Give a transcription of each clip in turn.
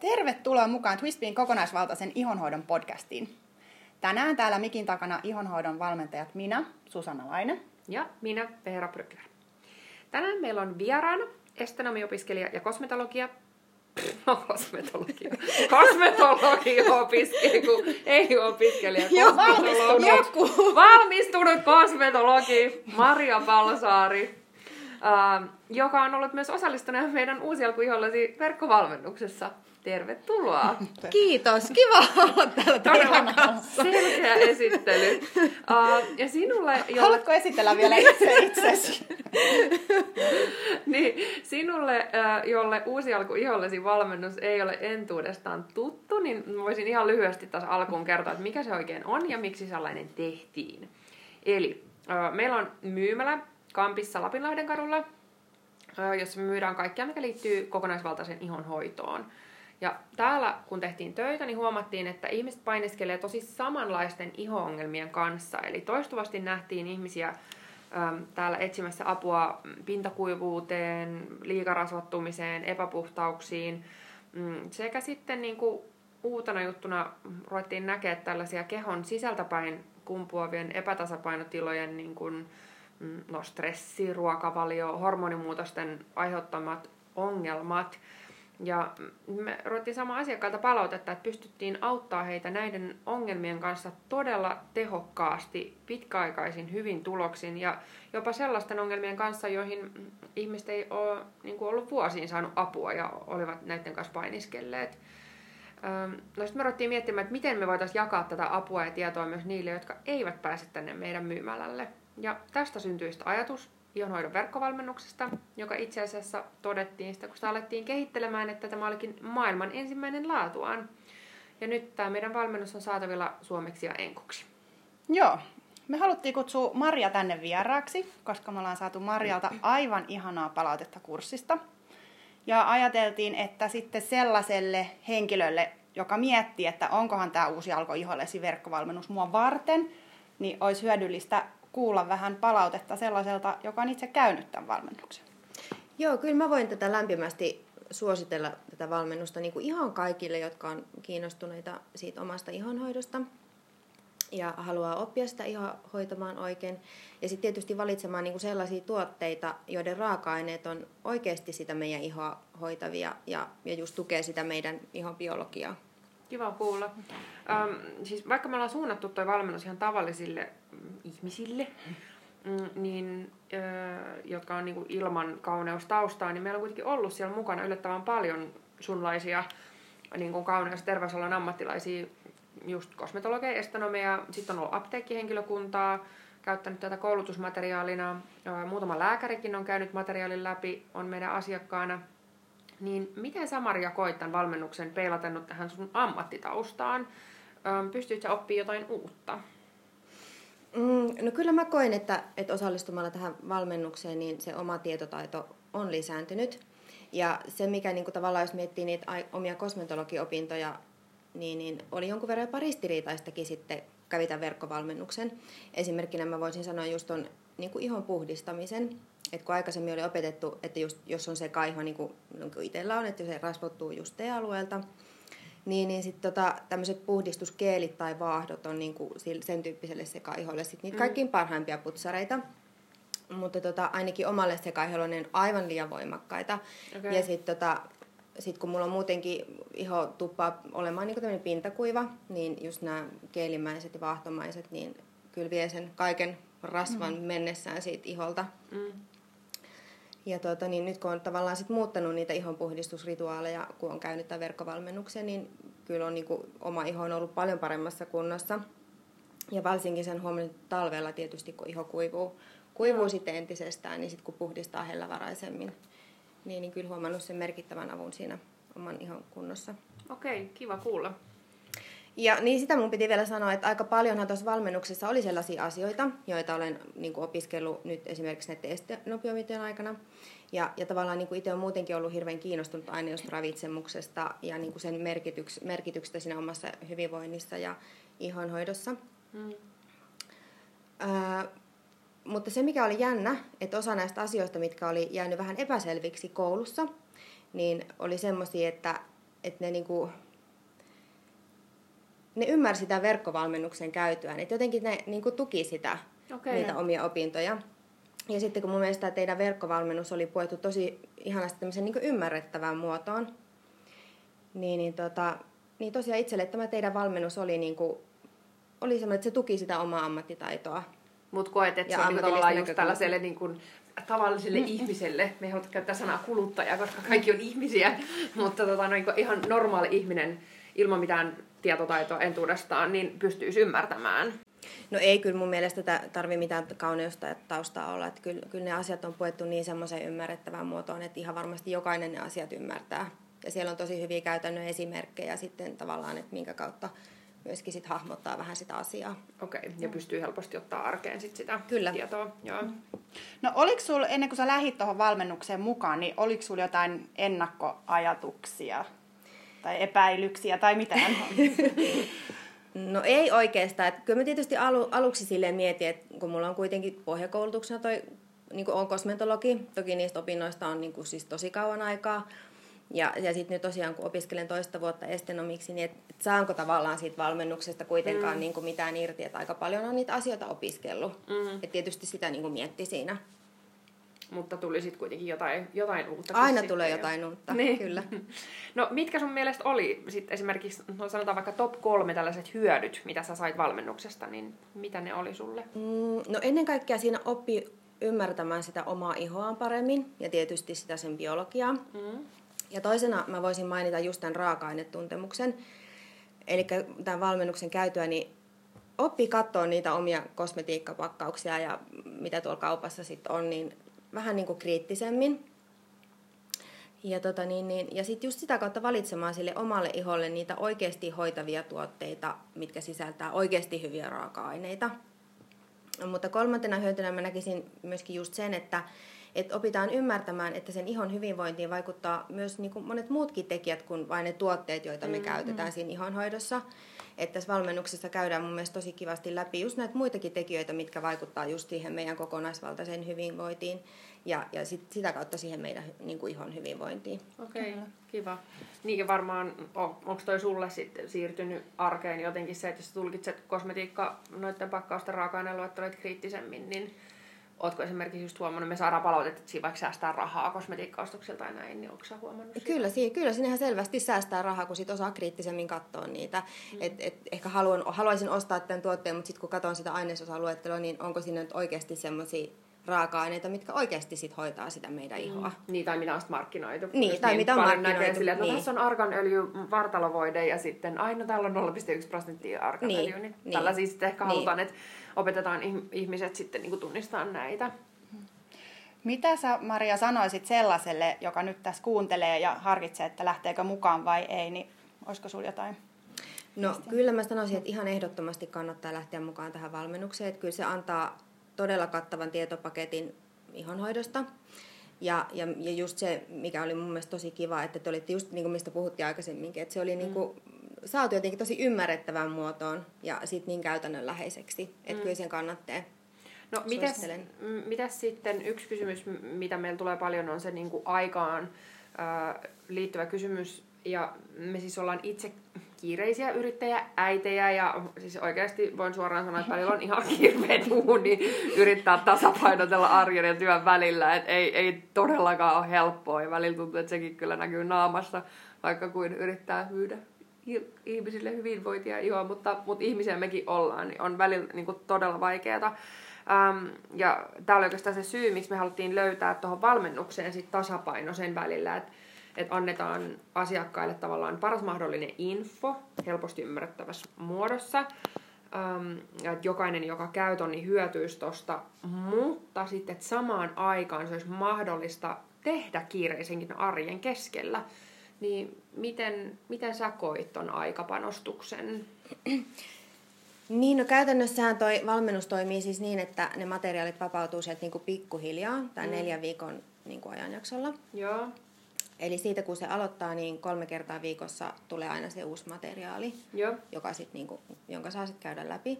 Tervetuloa mukaan Twistbin kokonaisvaltaisen ihonhoidon podcastiin. Tänään täällä mikin takana ihonhoidon valmentajat minä, Susanna Laine. Ja minä, Veera Brykler. Tänään meillä on vieraana estenomiopiskelija ja kosmetologia No, kosmetologia. Kosmetologia opiskelija, kun ei opiskelija. Kosmetologi. Valmistunut kosmetologi Maria Palsaari äh, joka on ollut myös osallistunut meidän uusi alkuihollasi verkkovalmennuksessa. Tervetuloa. Kiitos, kiva olla täällä teidän kanssa. Selkeä esittely. Uh, ja sinulle, jolle... Haluatko esitellä vielä itse itsesi? niin, sinulle, jolle uusi alku ihollesi valmennus ei ole entuudestaan tuttu, niin voisin ihan lyhyesti tässä alkuun kertoa, että mikä se oikein on ja miksi sellainen tehtiin. Eli uh, meillä on myymälä Kampissa Lapinlahden kadulla, jossa myydään kaikkea, mikä liittyy kokonaisvaltaiseen ihonhoitoon. Ja täällä, kun tehtiin töitä, niin huomattiin, että ihmiset painiskelee tosi samanlaisten iho-ongelmien kanssa. Eli toistuvasti nähtiin ihmisiä äm, täällä etsimässä apua pintakuivuuteen, liikarasvattumiseen, epäpuhtauksiin. Mm, sekä sitten niin kuin uutena juttuna ruvettiin näkemään tällaisia kehon sisältäpäin kumpuavien epätasapainotilojen niin kuin, Mm, no, stressi, ruokavalio, hormonimuutosten aiheuttamat ongelmat. Ja me ruvettiin saamaan asiakkailta palautetta, että pystyttiin auttaa heitä näiden ongelmien kanssa todella tehokkaasti, pitkäaikaisin, hyvin tuloksin ja jopa sellaisten ongelmien kanssa, joihin ihmiset ei ole niin kuin ollut vuosiin saanut apua ja olivat näiden kanssa painiskelleet. No sitten me ruvettiin miettimään, että miten me voitaisiin jakaa tätä apua ja tietoa myös niille, jotka eivät pääse tänne meidän myymälälle. Ja tästä syntyi ajatus ihonhoidon verkkovalmennuksesta, joka itse asiassa todettiin sitä, kun sitä alettiin kehittelemään, että tämä olikin maailman ensimmäinen laatuaan. Ja nyt tämä meidän valmennus on saatavilla suomeksi ja enkuksi. Joo. Me haluttiin kutsua Maria tänne vieraaksi, koska me ollaan saatu Marjalta aivan ihanaa palautetta kurssista. Ja ajateltiin, että sitten sellaiselle henkilölle, joka miettii, että onkohan tämä uusi Alko Ihollesi verkkovalmennus mua varten, niin olisi hyödyllistä kuulla vähän palautetta sellaiselta, joka on itse käynyt tämän valmennuksen. Joo, kyllä mä voin tätä lämpimästi suositella tätä valmennusta niin kuin ihan kaikille, jotka on kiinnostuneita siitä omasta ihonhoidosta ja haluaa oppia sitä ihan hoitamaan oikein. Ja sitten tietysti valitsemaan niin kuin sellaisia tuotteita, joiden raaka-aineet on oikeasti sitä meidän ihoa hoitavia ja, ja just tukee sitä meidän ihon biologiaa. Kiva kuulla. Ähm, siis vaikka me ollaan suunnattu tuo valmennus ihan tavallisille ihmisille, mm, niin, ö, jotka on niinku ilman kauneustaustaa, niin meillä on kuitenkin ollut siellä mukana yllättävän paljon sunlaisia niin kuin kauneus- ja terveysalan ammattilaisia, just kosmetologeja, estanomeja, sitten on ollut apteekkihenkilökuntaa, käyttänyt tätä koulutusmateriaalina, muutama lääkärikin on käynyt materiaalin läpi, on meidän asiakkaana. Niin miten sä Maria koit tämän valmennuksen peilatennut tähän sun ammattitaustaan? Pystytkö oppimaan jotain uutta? Mm, no kyllä mä koen, että, että osallistumalla tähän valmennukseen, niin se oma tietotaito on lisääntynyt. Ja se, mikä niin kuin tavallaan, jos miettii niitä omia kosmetologiopintoja, niin, niin oli jonkun verran jopa ristiriitaistakin sitten kävi tämän verkkovalmennuksen. Esimerkkinä mä voisin sanoa just ton niin ihon puhdistamisen. Että kun aikaisemmin oli opetettu, että just, jos on se kaiho, niin kuin, niin kuin itsellä on, että se rasvottuu just T-alueelta, niin, niin sitten tota, tämmöiset puhdistuskeelit tai vaahdot on niinku sen tyyppiselle sekaiholle sit niitä mm. kaikkiin parhaimpia putsareita. Mutta tota, ainakin omalle sekaiholle ne on aivan liian voimakkaita. Okay. Ja sitten tota, sit kun mulla on muutenkin iho tuppaa olemaan niinku tämmöinen pintakuiva, niin just nämä keelimäiset ja vaahtomaiset, niin kyllä vie sen kaiken rasvan mm. mennessään siitä iholta. Mm. Ja tuota, niin nyt kun on tavallaan sit muuttanut niitä ihonpuhdistusrituaaleja, kun on käynyt tämän verkkovalmennuksen, niin kyllä on niin kuin, oma iho on ollut paljon paremmassa kunnossa. Ja varsinkin sen huomannut talvella tietysti, kun iho kuivuu, kuivuu no. sitten entisestään, niin sitten kun puhdistaa hellävaraisemmin, niin, niin kyllä huomannut sen merkittävän avun siinä oman ihon kunnossa. Okei, kiva kuulla. Ja niin sitä mun piti vielä sanoa, että aika paljonhan tuossa valmennuksessa oli sellaisia asioita, joita olen niin kuin opiskellut nyt esimerkiksi näiden estinopiomitien aikana. Ja, ja tavallaan niin kuin itse olen muutenkin ollut hirveän kiinnostunut aineista ravitsemuksesta ja niin kuin sen merkityks, merkityksestä siinä omassa hyvinvoinnissa ja ihonhoidossa. Hmm. Äh, mutta se, mikä oli jännä, että osa näistä asioista, mitkä oli jäänyt vähän epäselviksi koulussa, niin oli semmoisia, että että ne niinku, ne ymmärsi sitä verkkovalmennuksen käytyään, että jotenkin ne niinku tuki sitä, Okei. niitä omia opintoja. Ja sitten kun mun mielestä teidän verkkovalmennus oli puettu tosi ihanasti tämmöisen niin ymmärrettävään muotoon, niin, niin, tota, niin tosiaan itselle tämä teidän valmennus oli, niin kuin, oli semmoinen, että se tuki sitä omaa ammattitaitoa. Mutta koet, että Ja se on tavallaan just tällaiselle niin kuin, tavalliselle mm. ihmiselle, me ei haluta käyttää sanaa kuluttaja, koska kaikki on ihmisiä, mutta tota, niin kuin ihan normaali ihminen ilman mitään tietotaitoa entuudestaan, niin pystyisi ymmärtämään. No ei kyllä mun mielestä tä- tarvi mitään kauneusta ja taustaa olla. Että kyllä, kyllä ne asiat on puettu niin semmoiseen ymmärrettävään muotoon, että ihan varmasti jokainen ne asiat ymmärtää. Ja siellä on tosi hyviä käytännön esimerkkejä sitten tavallaan, että minkä kautta myöskin sit hahmottaa vähän sitä asiaa. Okei, okay. ja pystyy helposti ottaa arkeen sit sitä Kyllä. tietoa. Joo. No oliko sulla, ennen kuin sä lähit tuohon valmennukseen mukaan, niin oliko sulla jotain ennakkoajatuksia tai epäilyksiä tai mitään? No ei oikeastaan. Että kyllä mä tietysti alu, aluksi silleen mietin, että kun mulla on kuitenkin pohjakoulutuksena toi niin kuin on kosmetologi, toki niistä opinnoista on niin kuin siis tosi kauan aikaa. Ja, ja sitten nyt tosiaan, kun opiskelen toista vuotta estenomiksi, niin et, et saanko tavallaan siitä valmennuksesta kuitenkaan mm. niin kuin mitään irti, että aika paljon on niitä asioita opiskellut. Mm. Et tietysti sitä niin kuin mietti siinä. Mutta tuli sitten kuitenkin jotain, jotain uutta. Aina tulee jotain uutta, niin. kyllä. No mitkä sun mielestä oli sit esimerkiksi, no sanotaan vaikka top kolme tällaiset hyödyt, mitä sä sait valmennuksesta, niin mitä ne oli sulle? Mm, no ennen kaikkea siinä oppi ymmärtämään sitä omaa ihoaan paremmin ja tietysti sitä sen biologiaa. Mm. Ja toisena mä voisin mainita just tämän raaka-ainetuntemuksen. Eli tämän valmennuksen käytyä, niin oppi katsoa niitä omia kosmetiikkapakkauksia ja mitä tuolla kaupassa sitten on, niin vähän niin kuin kriittisemmin. Ja, tota niin, niin, ja sitten just sitä kautta valitsemaan sille omalle iholle niitä oikeasti hoitavia tuotteita, mitkä sisältää oikeasti hyviä raaka-aineita. Mutta kolmantena hyötynä mä näkisin myöskin just sen, että, että opitaan ymmärtämään, että sen ihon hyvinvointiin vaikuttaa myös niin kuin monet muutkin tekijät kuin vain ne tuotteet, joita me mm-hmm. käytetään siinä ihonhoidossa. Että tässä valmennuksessa käydään mun mielestä tosi kivasti läpi just näitä muitakin tekijöitä, mitkä vaikuttaa just siihen meidän kokonaisvaltaiseen hyvinvointiin ja, ja sit, sitä kautta siihen meidän niin kuin ihon hyvinvointiin. Okei, okay, kiva. Niin varmaan, onko toi sulle sitten siirtynyt arkeen jotenkin se, että jos sä tulkitset kosmetiikka noiden pakkausten raaka-aineluetteloita kriittisemmin, niin Ootko esimerkiksi just huomannut, me saadaan palautetta, että siinä vaikka säästää rahaa kosmetiikkaostoksilta tai näin, niin onko huomannut sitä? Kyllä, siinä, kyllä siinä ihan selvästi säästää rahaa, kun sit osaa kriittisemmin katsoa niitä. Mm. Et, et ehkä haluan, haluaisin ostaa tämän tuotteen, mutta sitten kun katson sitä ainesosaluettelua, niin onko siinä nyt oikeasti semmoisia raaka-aineita, mitkä oikeasti sit hoitaa sitä meidän ihoa. Mm. Niin, tai mitä on markkinoitu. Niin, Just tai mitä on markkinoitu, Näkee silleen, että no, niin. tässä on arganöljy, vartalovoide ja sitten aina täällä on 0,1 prosenttia arganöljyä. Niin, Niin, niin. niin. Tällaisia sitten ehkä Niin. halutaan, että opetetaan ih- ihmiset sitten niin tunnistaa näitä. Mitä sä, Maria, sanoisit sellaiselle, joka nyt tässä kuuntelee ja harkitsee, että lähteekö mukaan vai ei, niin olisiko sulla jotain? No kyllä mä sanoisin, että ihan ehdottomasti kannattaa lähteä mukaan tähän valmennukseen. Että kyllä se antaa todella kattavan tietopaketin ihonhoidosta. Ja, ja, ja just se, mikä oli mun mielestä tosi kiva, että te olitte just niin kuin mistä puhuttiin aikaisemminkin, että se oli niin kuin, saatu jotenkin tosi ymmärrettävään muotoon ja sitten niin käytännönläheiseksi, että Mm. kyllä sen kannattaa. No, mitäs, mitäs sitten yksi kysymys, mitä meillä tulee paljon, on se niin kuin aikaan ää, liittyvä kysymys. Ja me siis ollaan itse kiireisiä yrittäjä, äitejä ja siis oikeasti voin suoraan sanoa, että välillä on ihan hirveä duuni yrittää tasapainotella arjen ja työn välillä. Et ei, ei todellakaan ole helppoa ja välillä tuntuu, että sekin kyllä näkyy naamassa, vaikka kuin yrittää myydä ihmisille hyvinvointia ihoa, mutta, mutta ihmisiä mekin ollaan, niin on välillä niin kuin todella vaikeaa. Ähm, ja tämä oli oikeastaan se syy, miksi me haluttiin löytää tuohon valmennukseen sit tasapaino sen välillä, että et annetaan asiakkaille tavallaan paras mahdollinen info helposti ymmärrettävässä muodossa. Ähm, että jokainen, joka käy ton, niin hyötyisi tosta, mutta sitten että samaan aikaan se olisi mahdollista tehdä kiireisenkin arjen keskellä. Niin miten, miten sä koit ton aikapanostuksen? Niin, no käytännössähän toi valmennus toimii siis niin, että ne materiaalit vapautuu sieltä niinku pikkuhiljaa tai mm. neljän viikon niinku ajanjaksolla. Joo. Eli siitä kun se aloittaa, niin kolme kertaa viikossa tulee aina se uusi materiaali, Joo. joka sit niinku, jonka saa sitten käydä läpi.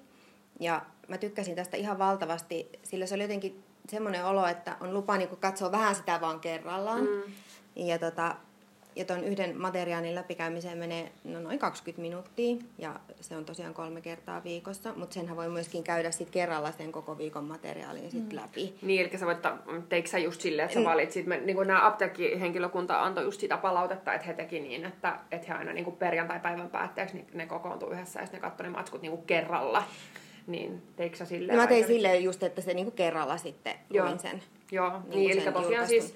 Ja mä tykkäsin tästä ihan valtavasti, sillä se oli jotenkin semmoinen olo, että on lupa niinku katsoa vähän sitä vaan kerrallaan. Mm. Ja, tota, ja tuon yhden materiaalin läpikäymiseen menee no, noin 20 minuuttia, ja se on tosiaan kolme kertaa viikossa, mutta senhän voi myöskin käydä sit kerralla sen koko viikon materiaalin sit mm. läpi. Niin, eli sä voit, teikö sä just silleen, että sä valitsit, me, niin kuin nämä apteekkihenkilökunta antoi just sitä palautetta, että he teki niin, että, että he aina niin kuin perjantai-päivän päätteeksi niin ne kokoontuu yhdessä ja sitten ne katsoi ne matskut niin kuin kerralla. Niin, teikö sä silleen? No mä tein silleen just, että se niin kuin kerralla sitten luin sen. Joo, niin, niin eli tosiaan julkaistun. siis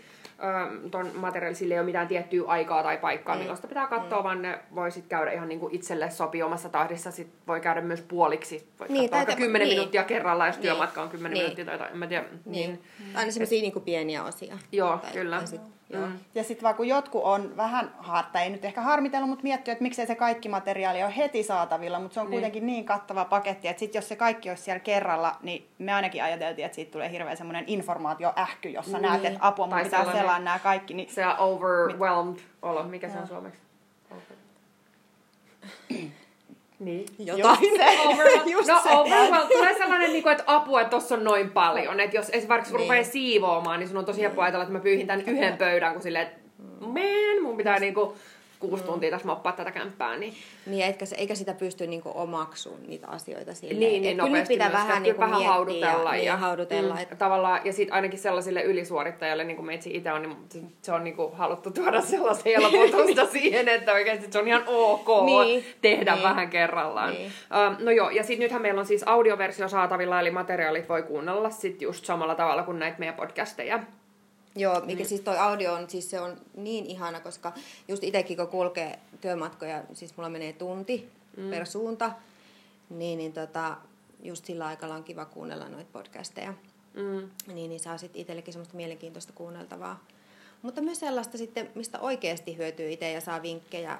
tuon materiaalin sille ei ole mitään tiettyä aikaa tai paikkaa, mm. milloin sitä pitää katsoa, mm. vaan ne voi sit käydä ihan niinku itselle sopi omassa tahdissa. Sit voi käydä myös puoliksi. Voi niin, katsoa vaikka 10 niin. minuuttia kerralla, jos niin. työmatka on 10 niin. minuuttia tai en mä tiedä. Niin. niin. Aina semmoisia niinku pieniä osia. Joo, tai, kyllä. Tai sit, Joo. Mm. Ja sitten vaan kun jotkut on vähän, harta ei nyt ehkä harmitellut, mutta miettinyt, että miksei se kaikki materiaali ole heti saatavilla, mutta se on niin. kuitenkin niin kattava paketti, että sit jos se kaikki olisi siellä kerralla, niin me ainakin ajateltiin, että siitä tulee hirveän semmoinen informaatioähky, jossa niin. näet, että apua, mun pitää selaa nämä kaikki. Niin... Se overwhelmed olo, mikä se on suomeksi? Niin. Jotain. Just se. Just no, se. Overwhelmed. Tulee sellainen, niin kuin, että apua, että tossa on noin paljon. Että jos esimerkiksi niin. rupeaa siivoamaan, niin sun on tosi helppo ajatella, että mä pyyhin tämän yhden pöydän, kun silleen, että man, mun pitää niinku kuusi mm. tuntia tässä moppaa tätä kämppää. Niin, niin eikä, se, eikä sitä pysty niinku omaksuun niitä asioita silleen. Niin, niin kyllä pitää vähän, niinku vähän haudutella. Ja, ja, haudutella. Mm, että... Tavallaan, ja sitten ainakin sellaisille ylisuorittajalle, niin kuin meitsi itse on, niin se on niinku haluttu tuoda sellaista helpotusta siihen, että oikeasti se on ihan ok niin, tehdä niin, vähän kerrallaan. Niin. Uh, no joo, ja sitten nythän meillä on siis audioversio saatavilla, eli materiaalit voi kuunnella sitten just samalla tavalla kuin näitä meidän podcasteja. Joo, mikä niin. siis toi audio on, siis se on niin ihana, koska just itsekin kun kulkee työmatkoja, siis mulla menee tunti mm. per suunta, niin, niin tota, just sillä aikalla on kiva kuunnella noita podcasteja. Mm. Niin, niin saa sitten itsellekin semmoista mielenkiintoista kuunneltavaa. Mutta myös sellaista sitten, mistä oikeasti hyötyy itse ja saa vinkkejä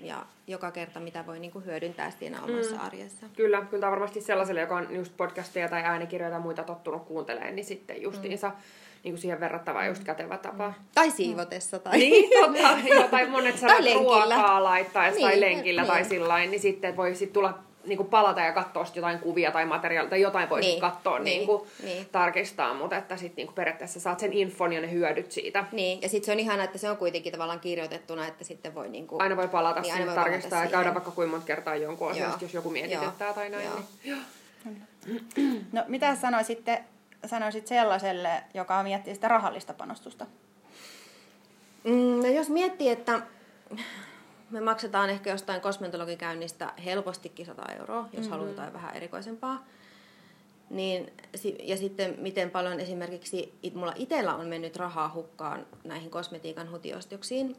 ja joka kerta, mitä voi niinku hyödyntää siinä omassa mm. arjessa. Kyllä, kyllä varmasti sellaiselle, joka on just podcasteja tai äänikirjoja tai muita tottunut kuuntelemaan, niin sitten justiinsa mm niin kuin siihen verrattava just kätevä tapa. Tai siivotessa. Tai... Niin, totta. jo, tai monet sanat ruokaa laittaessa niin, tai lenkillä niin. tai sillain, niin sitten voi sit tulla niin kuin palata ja katsoa jotain kuvia tai materiaalia, tai jotain voi niin, katsoa, niin, niin kuin, niin. tarkistaa, mutta että sitten niin kuin periaatteessa saat sen infon ja ne hyödyt siitä. Niin, ja sitten se on ihana, että se on kuitenkin tavallaan kirjoitettuna, että sitten voi niin kuin, Aina voi palata niin, sinne, tarkistaa palata ja käydä vaikka kuinka monta kertaa jonkun asiasta, jos joku mietityttää Joo. tai näin. Joo. Niin. No mitä sanoisitte sanoisit sellaiselle, joka miettii sitä rahallista panostusta? Mm, no jos miettii, että me maksetaan ehkä jostain kosmetologikäynnistä helpostikin 100 euroa, jos mm-hmm. halutaan vähän erikoisempaa. Niin, ja sitten miten paljon esimerkiksi mulla itsellä on mennyt rahaa hukkaan näihin kosmetiikan hutiostoksiin.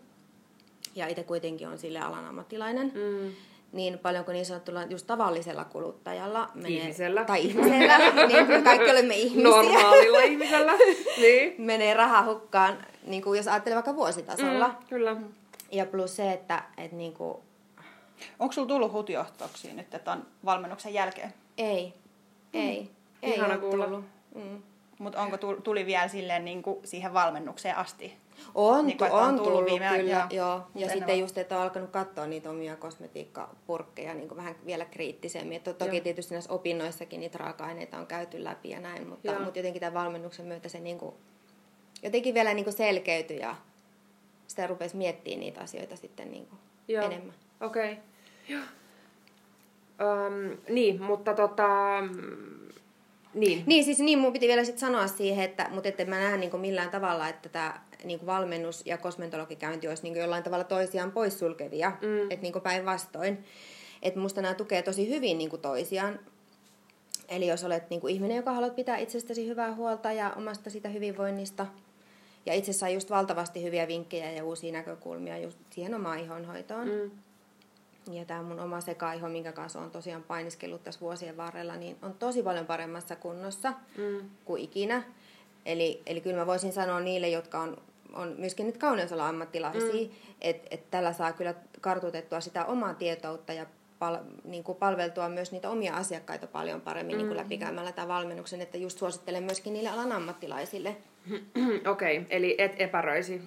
Ja itse kuitenkin on sille alan ammattilainen. Mm niin paljon kuin niin sanottuna just tavallisella kuluttajalla menee, ihmisellä. tai ihmisellä, niin kuin kaikki olemme ihmisiä. Normaalilla ihmisellä, niin. menee raha hukkaan, niin kuin jos ajattelee vaikka vuositasolla. Mm, kyllä. Ja plus se, että et niin kuin... Onko sulla tullut hutiohtoksia nyt tämän valmennuksen jälkeen? Ei, mm. ei. Ei Ihana kuulla. Tullut. Mm. Mutta onko tuli vielä silleen niin kuin siihen valmennukseen asti? On, niin kuin, on, on tullut, tullut viime kyllä, joo. joo. Ja sitten just, että on alkanut katsoa niitä omia kosmetiikkapurkkeja niin kuin vähän vielä kriittisemmin. Että toki joo. tietysti näissä opinnoissakin niitä raaka-aineita on käyty läpi ja näin, mutta, mutta jotenkin tämän valmennuksen myötä se niin kuin, jotenkin vielä niin kuin selkeytyi ja sitä rupesi miettimään niitä asioita sitten niin kuin joo. enemmän. Okei. Okay. Joo. Um, niin, mutta tota, niin. Niin, siis niin, mun piti vielä sit sanoa siihen, että, mutta että mä näen niin millään tavalla, että tämä niin valmennus ja kosmetologikäynti olisi niin jollain tavalla toisiaan poissulkevia, mm. että niin päinvastoin. Että musta nämä tukee tosi hyvin niin toisiaan. Eli jos olet niin ihminen, joka haluat pitää itsestäsi hyvää huolta ja omasta sitä hyvinvoinnista, ja itse saa just valtavasti hyviä vinkkejä ja uusia näkökulmia just siihen omaan ihonhoitoon. Mm ja tämä mun oma sekaiho, minkä kanssa on tosiaan painiskellut tässä vuosien varrella, niin on tosi paljon paremmassa kunnossa mm. kuin ikinä. Eli, eli kyllä mä voisin sanoa niille, jotka on, on myöskin nyt kauneusalan ammattilaisia, mm. että et tällä saa kyllä kartutettua sitä omaa tietoutta ja pal, niin kuin palveltua myös niitä omia asiakkaita paljon paremmin mm. niin kuin läpikäymällä tämän valmennuksen, että just suosittelen myöskin niille alan ammattilaisille. Okei, okay, eli et epäröisi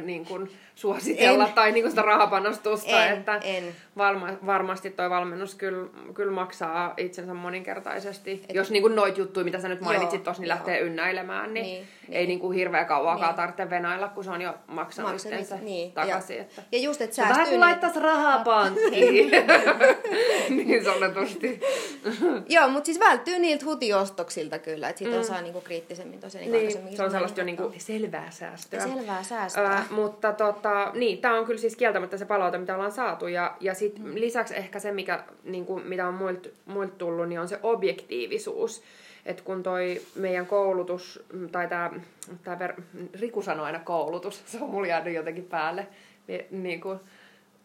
niin kuin, suositella en. tai niin kuin sitä rahapanostusta. En, että en. Varma, varmasti toi valmennus kyllä, kyllä maksaa itsensä moninkertaisesti. Et, Jos niin kuin noit juttuja, mitä sä nyt mainitsit tuossa, niin joo. lähtee ynnäilemään, niin, niin ei niin. Niin kuin hirveä kauaakaan niin. tarvitse venailla, kun se on jo maksanut Maksanut, itsensä niin. takaisin. Ja, Että. ja just, että on vähän säästyy... kuin laittaisi rahaa pankkiin. niin sanotusti. Joo, mutta siis välttyy niiltä hutiostoksilta kyllä, että siitä mm. osaa niinku kriittisemmin tosiaan. Niin, Niin, se on sellaista jo niinku selvää säästöä. Selvää säästöä. Ö, mutta tota, niin, tämä on kyllä siis kieltämättä se palaute, mitä ollaan saatu. Ja, ja sit mm. lisäksi ehkä se, mikä, niinku, mitä on muilta muilt tullut, niin on se objektiivisuus. Et kun toi meidän koulutus, tai tämä, tää ver, Riku sanoi aina koulutus, se on mulla jäänyt jotenkin päälle. Ni, niin kuin,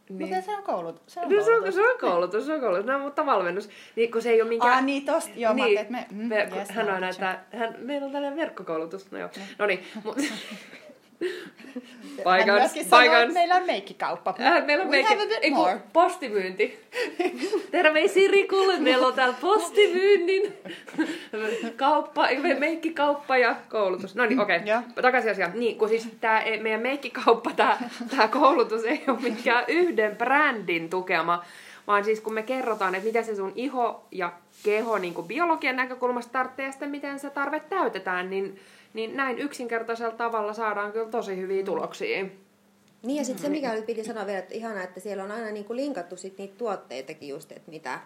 Niin. Mutta se on koulut. Se on No, se, on, koulutus. se on koulutus, se on koulutus. No, mutta valmennus. Niin, kun se ei ole minkään... Ah, niin tosta. Joo, mä niin, ajattelin, että me... Mm, me, yes, hän on näitä, hän, meillä on tällainen verkkokoulutus. No joo. No niin, mut, Hän paikan, sanoi, paikan, että meillä on meikkikauppa. Äh, meillä on We meikki, have a bit ei, kun more. postimyynti. Terveisiä Rikulle, meillä on täällä postimyynnin kauppa, ei, me- meikkikauppa ja koulutus. No niin, okei, okay. takaisin asiaan. Niin, kun siis tää, ei- meidän meikkikauppa, tämä tää koulutus ei ole mikään yhden brändin tukema, vaan siis kun me kerrotaan, että mitä se sun iho ja keho niin biologian näkökulmasta tarvitsee ja sitten miten se tarve täytetään, niin, niin näin yksinkertaisella tavalla saadaan kyllä tosi hyviä tuloksia. Niin ja sitten se, mikä nyt piti sanoa vielä, että ihanaa, että siellä on aina niinku linkattu sit niitä tuotteitakin just, että mitä,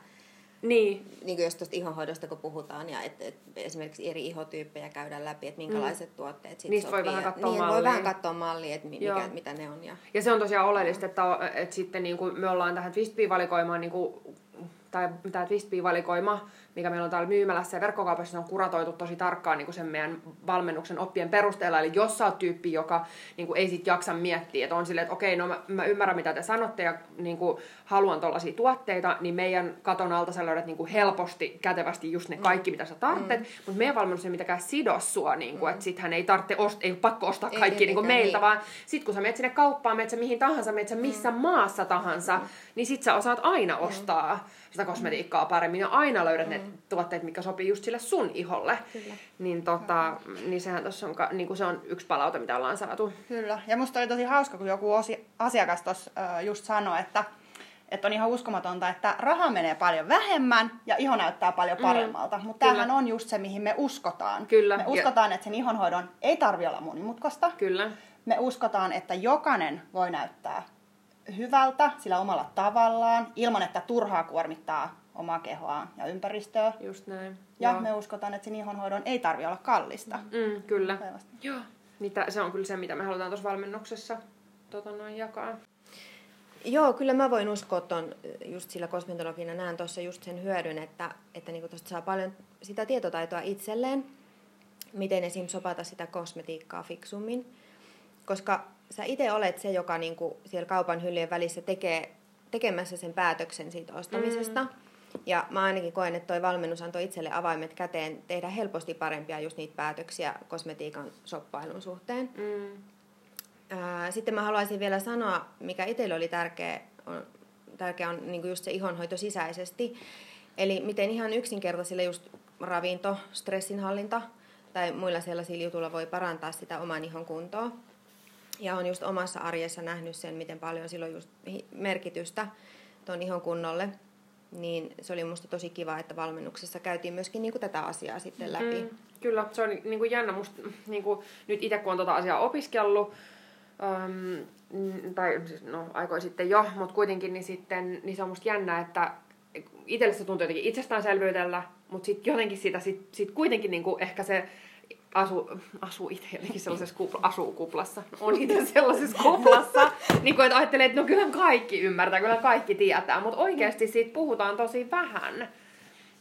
Niin, niin kuin jos tuosta ihonhoidosta kun puhutaan, ja että et esimerkiksi eri ihotyyppejä käydään läpi, että minkälaiset mm. tuotteet sit Niistä voi sopii. vähän ja- katsoa niin, voi mallia. vähän katsoa mallia, että Joo. mikä, mitä ne on. Ja... Ja se on tosiaan oleellista, että, että sitten niin kuin me ollaan tähän Twistbee-valikoimaan, niin kuin, tai tämä Twistbee-valikoima, mikä meillä on täällä myymälässä ja verkkokaupassa, on kuratoitu tosi tarkkaan niin kuin sen meidän valmennuksen oppien perusteella. Eli jos sä oot tyyppi, joka niin kuin ei sit jaksa miettiä, että on silleen, että okei, no mä, mä ymmärrän mitä te sanotte ja niin kuin haluan tuollaisia tuotteita, niin meidän katon alta sä löydät niin kuin helposti, kätevästi just ne kaikki, mitä sä tarvitset. Mm. Mutta meidän valmennus ei mitenkään sido sua, niin kuin, että sit hän ei tarvitse ost- ei pakko ostaa Ei kaikki niin kuin meiltä, niin. vaan sit kun sä menet sinne kauppaan, menet sä mihin tahansa, menet sä missä maassa tahansa, niin sit sä osaat aina ostaa sitä kosmetiikkaa paremmin ja aina löydät ne tuotteet, mikä sopii just sille sun iholle. Kyllä. Niin, tota, niin sehän tossa on, niin kuin se on yksi palaute, mitä ollaan saatu. Kyllä. Ja musta oli tosi hauska, kun joku osi- asiakas tuossa just sanoi, että, että on ihan uskomatonta, että raha menee paljon vähemmän ja iho näyttää paljon paremmalta. Mm, Mutta tämähän on just se, mihin me uskotaan. Kyllä. Me Ja- uskotaan, että sen ihonhoidon ei tarvi olla monimutkaista. Kyllä. Me uskotaan, että jokainen voi näyttää hyvältä sillä omalla tavallaan, ilman että turhaa kuormittaa omaa kehoaan ja ympäristöä. Just näin. Ja Joo. me uskotaan, että sen ihonhoidon ei tarvi olla kallista. Mm, kyllä. Joo. Niin tä- se on kyllä se, mitä me halutaan tuossa valmennuksessa tota noin jakaa. Joo, kyllä mä voin uskoa ton just sillä kosmetologina näen tuossa just sen hyödyn, että, että niinku tosta saa paljon sitä tietotaitoa itselleen, miten esim. sopata sitä kosmetiikkaa fiksummin. Koska sä itse olet se, joka niinku siellä kaupan hyllyjen välissä tekee, tekemässä sen päätöksen siitä ostamisesta. Mm. Ja mä ainakin koen, että toi valmennus antoi itselle avaimet käteen tehdä helposti parempia just niitä päätöksiä kosmetiikan shoppailun suhteen. Mm. Ää, Sitten mä haluaisin vielä sanoa, mikä itselle oli tärkeä, on, tärkeä on niin just se ihonhoito sisäisesti. Eli miten ihan yksinkertaisilla just ravinto, stressinhallinta tai muilla sellaisilla jutuilla voi parantaa sitä oman ihon kuntoa. Ja on just omassa arjessa nähnyt sen, miten paljon sillä on just merkitystä tuon ihon kunnolle. Niin se oli musta tosi kiva, että valmennuksessa käytiin myöskin niin tätä asiaa sitten läpi. Mm, kyllä, se on niin kuin jännä musta, niin kuin, nyt itse kun on tota asiaa opiskellut, mm, tai siis, no aikoin sitten jo, mutta kuitenkin niin sitten niin se on musta jännä, että itselle se tuntuu jotenkin itsestäänselvyydellä, mutta sitten jotenkin sitä sit, sit kuitenkin niin kuin ehkä se asu, asuu itse jotenkin sellaisessa kupla, asuu kuplassa, on itse sellaisessa kuplassa, niin kuin, että ajattelee, että no kyllä kaikki ymmärtää, kyllä kaikki tietää, mutta oikeasti siitä puhutaan tosi vähän.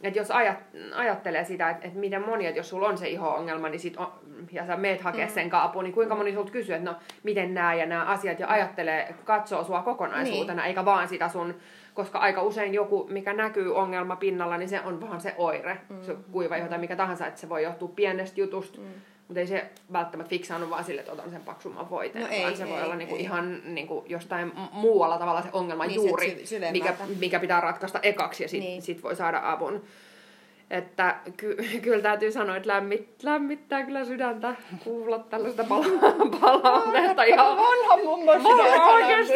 Että jos ajat, ajattelee sitä, että, että miten moni, että jos sulla on se iho-ongelma, niin sit on, ja sä meet hakea Mm. sen kaapuun, niin kuinka moni sulta kysyy, että no miten nämä ja nämä asiat, ja ajattelee, katsoo sua kokonaisuutena, Niin. eikä vaan sitä sun, koska aika usein joku, mikä näkyy ongelma pinnalla, niin se on vaan se oire, mm. se kuiva iho tai mikä tahansa, että se voi johtua pienestä jutusta, mm. Mutta ei se välttämättä fiksaannut vaan sille, että otan sen paksumman voiteen, No vaan ei, se voi ei, olla niinku ei. ihan niinku jostain muualla tavalla se ongelma Niin, juuri, sy- syvemmältä. mikä, mikä pitää ratkaista ekaksi ja sitten Niin. sit voi saada avun. että ky- kyllä täytyy sanoa, että lämmit, lämmittää kyllä sydäntä kuulla tällaista pala- palautetta. Ja Vanha mummo oikeesti.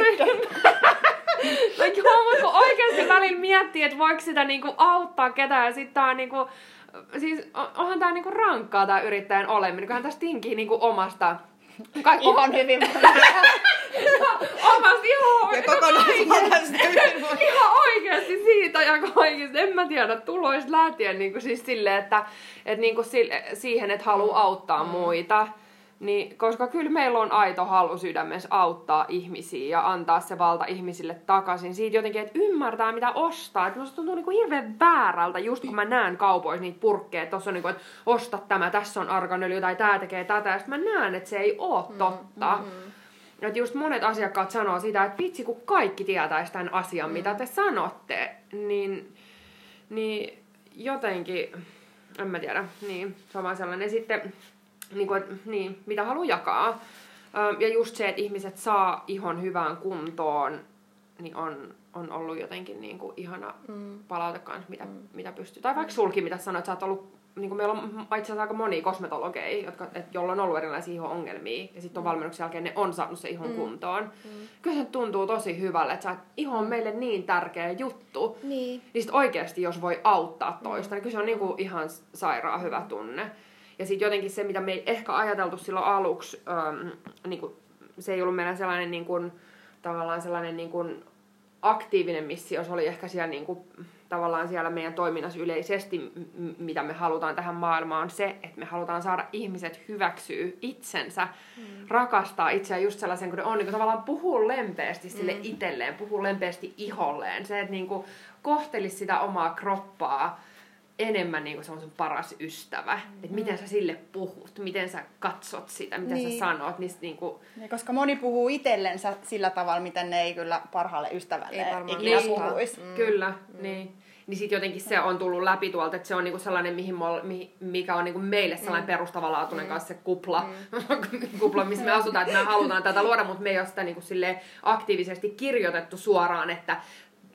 No joo, mutta oikeasti välillä miettii, että voiko sitä niinku auttaa ketään ja sitten tää on niinku, siis on- onhan tää niinku rankkaa tää yrittäjän oleminen, kunhan tästä tinkii niinku omasta kaikki Ihan hyvin. omasta joo, Ja hyvinvointia. ihan oikeasti siitä ja kaikista. En mä tiedä, tuloista lähtien niin kuin siis silleen, että, että niin kuin sille, siihen, että haluaa auttaa muita. Niin, koska kyllä meillä on aito halu sydämessä auttaa ihmisiä ja antaa se valta ihmisille takaisin. Siitä jotenkin, että ymmärtää mitä ostaa. Että musta tuntuu niin kuin hirveän väärältä, just kun mä näen kaupoissa niitä purkkeja. Tuossa on niin kuin, että osta tämä, tässä on arganöljy tai tämä tekee tätä. Ja sitten mä näen, että se ei oo totta. Että just monet asiakkaat sanoo sitä, että vitsi kun kaikki tietäisi tämän asian, mm. mitä te sanotte, niin, niin jotenkin, en mä tiedä, niin se on vaan sellainen. Ja sitten, niin kuin, niin, mitä haluaa jakaa. Ja just se, että ihmiset saa ihon hyvään kuntoon, niin on, on ollut jotenkin niin kuin ihana mm. palaute kanssa, mitä, mm. mitä pystyy. Tai vaikka sulki, mitä sanoit, sä oot ollut niin kuin meillä on itse asiassa aika monia kosmetologeja, jotka, et, joilla on ollut erilaisia ihon-ongelmia, ja sitten on valmennuksen jälkeen ne on saanut se ihon mm. kuntoon. Mm. Kyllä se tuntuu tosi hyvälle, että iho on meille niin tärkeä juttu, Niin. niin sit oikeasti jos voi auttaa toista, niin kyllä se on niinku ihan sairaan hyvä tunne. Ja sitten jotenkin se, mitä me ei ehkä ajateltu silloin aluksi, ähm, niinku, se ei ollut meidän sellainen niinku, tavallaan sellainen niinku, aktiivinen missio, se oli ehkä siellä niinku, tavallaan siellä meidän toiminnassa yleisesti, mitä me halutaan tähän maailmaan, on se, että me halutaan saada ihmiset hyväksyä itsensä, mm. rakastaa itseään just sellaisen, kun ne on, niin kuin tavallaan puhua lempeästi sille itselleen, puhua lempeästi iholleen. Se, että niin kuin kohtelisi sitä omaa kroppaa enemmän niin kuin se on sun paras ystävä. Mm. Että miten sä sille puhut, miten sä katsot sitä, mitä Niin. sä sanot. Niin, niin kuin, Ja koska moni puhuu itsellensä sillä tavalla, miten ne ei kyllä parhaalle ystävälle Ei varmaan ikinä koskaan. puhuisi. Mm. Kyllä, mm. niin. Niin sitten jotenkin se on tullut läpi tuolta, että se on niinku sellainen, mihin mol, mi, mikä on niinku meille sellainen mm. perustavanlaatuinen mm. kanssa se kupla, mm. kupla, missä me asutaan, että me halutaan tätä luoda, mutta me ei ole sitä niinku aktiivisesti kirjoitettu suoraan, että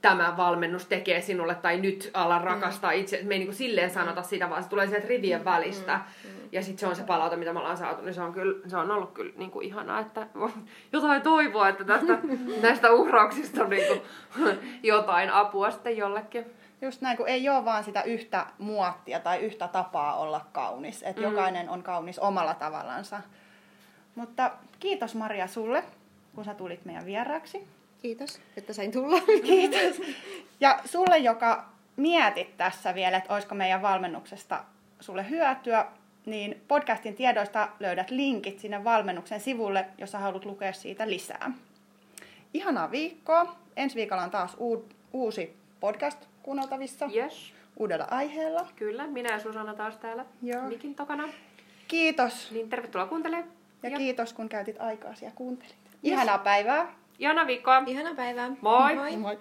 tämä valmennus tekee sinulle tai nyt ala rakastaa mm. itse. Me ei niinku silleen sanota sitä, vaan se tulee sieltä rivien välistä. Mm. Ja sitten se on se palaute, mitä me ollaan saatu, niin se on, kyllä, se on ollut kyllä niinku ihanaa, että jotain toivoa, että tästä, näistä uhrauksista on niinku jotain apua sitten jollekin. Just näin, kun ei ole vaan sitä yhtä muottia tai yhtä tapaa olla kaunis. Että mm. jokainen on kaunis omalla tavallansa. Mutta kiitos Maria sulle, kun sä tulit meidän vieraaksi. Kiitos, että sain tulla. Kiitos. Ja sulle, joka mietit tässä vielä, että olisiko meidän valmennuksesta sulle hyötyä, niin podcastin tiedoista löydät linkit sinne valmennuksen sivulle, jos sä haluat lukea siitä lisää. Ihanaa viikkoa. Ensi viikolla on taas uu- uusi podcast kuunneltavissa Yes, uudella aiheella. kyllä. Minä ja Susanna taas täällä Joo. mikin takana. Kiitos Niin tervetuloa kuuntelemaan. ja Ja- kiitos kun käytit aikaa ja kuuntelit. Ihanaa päivää. Ihanaa viikkoa. Ihanaa päivää. Moi. Moi. Moi.